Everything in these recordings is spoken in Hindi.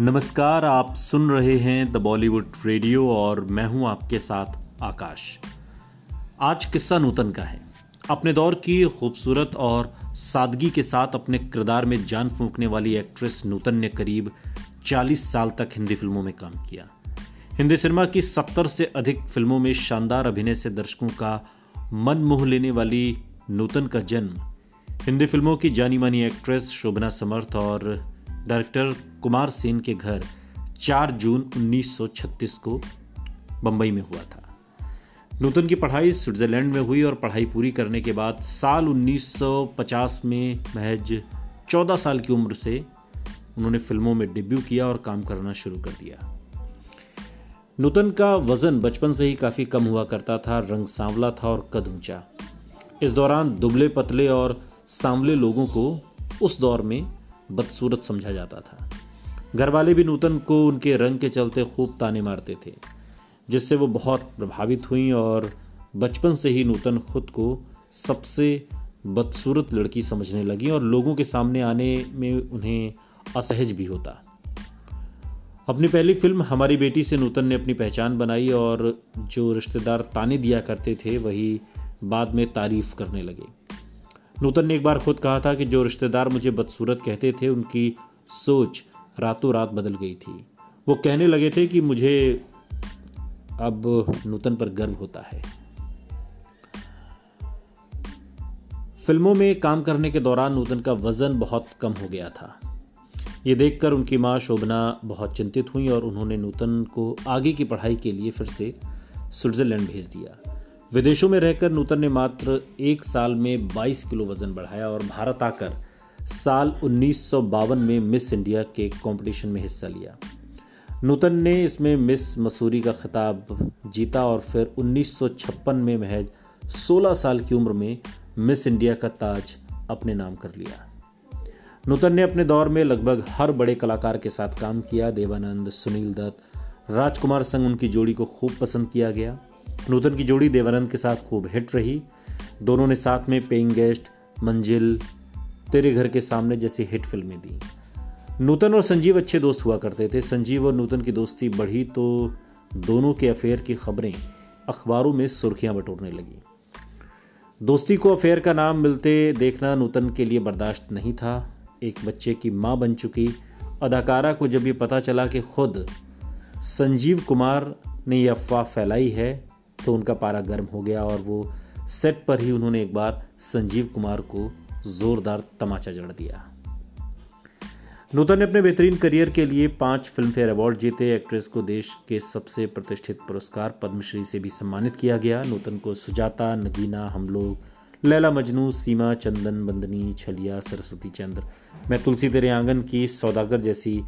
नमस्कार, आप सुन रहे हैं द बॉलीवुड रेडियो और मैं हूँ आपके साथ आकाश। आज किस्सा नूतन का है। अपने दौर की खूबसूरत और सादगी के साथ अपने किरदार में जान फूंकने वाली एक्ट्रेस नूतन ने करीब 40 साल तक हिंदी फ़िल्मों में काम किया। हिंदी सिनेमा की 70 से अधिक फ़िल्मों में शानदार अभिनय से दर्शकों का मन मोह लेने वाली नूतन का जन्म। हिंदी फ़िल्मों की जानी मानी एक्ट्रेस शोभना समर्थ और डायरेक्टर कुमार सेन के घर 4 जून 1936 को बंबई में हुआ था। नूतन की पढ़ाई स्विट्जरलैंड में हुई और पढ़ाई पूरी करने के बाद साल 1950 में महज 14 साल की उम्र से उन्होंने फ़िल्मों में डेब्यू किया और काम करना शुरू कर दिया। नूतन का वज़न बचपन से ही काफ़ी कम हुआ करता था, रंग सांवला था और कद ऊँचा। इस दौरान दुबले पतले और सांवले लोगों को उस दौर में बदसूरत समझा जाता था। घर वाले भी नूतन को उनके रंग के चलते खूब ताने मारते थे, जिससे वो बहुत प्रभावित हुई और बचपन से ही नूतन खुद को सबसे बदसूरत लड़की समझने लगी और लोगों के सामने आने में उन्हें असहज भी होता। अपनी पहली फ़िल्म हमारी बेटी से नूतन ने अपनी पहचान बनाई और जो रिश्तेदार ताने दिया करते थे, वही बाद में तारीफ़ करने लगे। नूतन ने एक बार खुद कहा था कि जो रिश्तेदार मुझे बदसूरत कहते थे, उनकी सोच रातों रात बदल गई थी। वो कहने लगे थे कि मुझे अब नूतन पर गर्व होता है। फ़िल्मों में काम करने के दौरान नूतन का वज़न बहुत कम हो गया था। ये देखकर उनकी माँ शोभना बहुत चिंतित हुई और उन्होंने नूतन को आगे की पढ़ाई के लिए फिर से स्विट्जरलैंड भेज दिया। विदेशों में रहकर नूतन ने मात्र एक साल में 22 किलो वज़न बढ़ाया और भारत आकर साल उन्नीस सौ बावन में मिस इंडिया के कंपटीशन में हिस्सा लिया। नूतन ने इसमें मिस मसूरी का खिताब जीता और फिर 1956 में महज 16 साल की उम्र में मिस इंडिया का ताज अपने नाम कर लिया। नूतन ने अपने दौर में लगभग हर बड़े कलाकार के साथ काम किया। देवानंद, सुनील दत्त, राजकुमार संग उनकी जोड़ी को खूब पसंद किया गया। नूतन की जोड़ी देवानंद के साथ खूब हिट रही। दोनों ने साथ में पेइंग गेस्ट मंजिल, तेरे घर के सामने जैसी हिट फ़िल्में दी। नूतन और संजीव अच्छे दोस्त हुआ करते थे। संजीव और नूतन की दोस्ती बढ़ी तो दोनों के अफेयर की खबरें अखबारों में सुर्खियाँ बटोरने लगी। दोस्ती को अफेयर का नाम मिलते देखना नूतन के लिए बर्दाश्त नहीं था। एक बच्चे की माँ बन चुकी। अदाकारा को जब ये पता चला कि खुद संजीव कुमार ने यह अफवाह फैलाई है तो उनका पारा गर्म हो गया और वो सेट पर ही उन्होंने एक बार संजीव कुमार को जोरदार तमाचा जड़ दिया। नूतन ने अपने बेहतरीन करियर के लिए पाँच फ़िल्म फेयर अवार्ड जीते। एक्ट्रेस को देश के सबसे प्रतिष्ठित पुरस्कार पद्मश्री से भी सम्मानित किया गया। नूतन को सुजाता, नगीना, हम लोग, लैला मजनू, सीमा, चंदन, बंदनी, छलिया, सरस्वती चंद्र, मैं तुलसी तेरे आँगन की सौदागर जैसी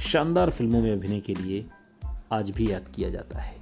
शानदार फ़िल्मों में अभिनय के लिए आज भी याद किया जाता है।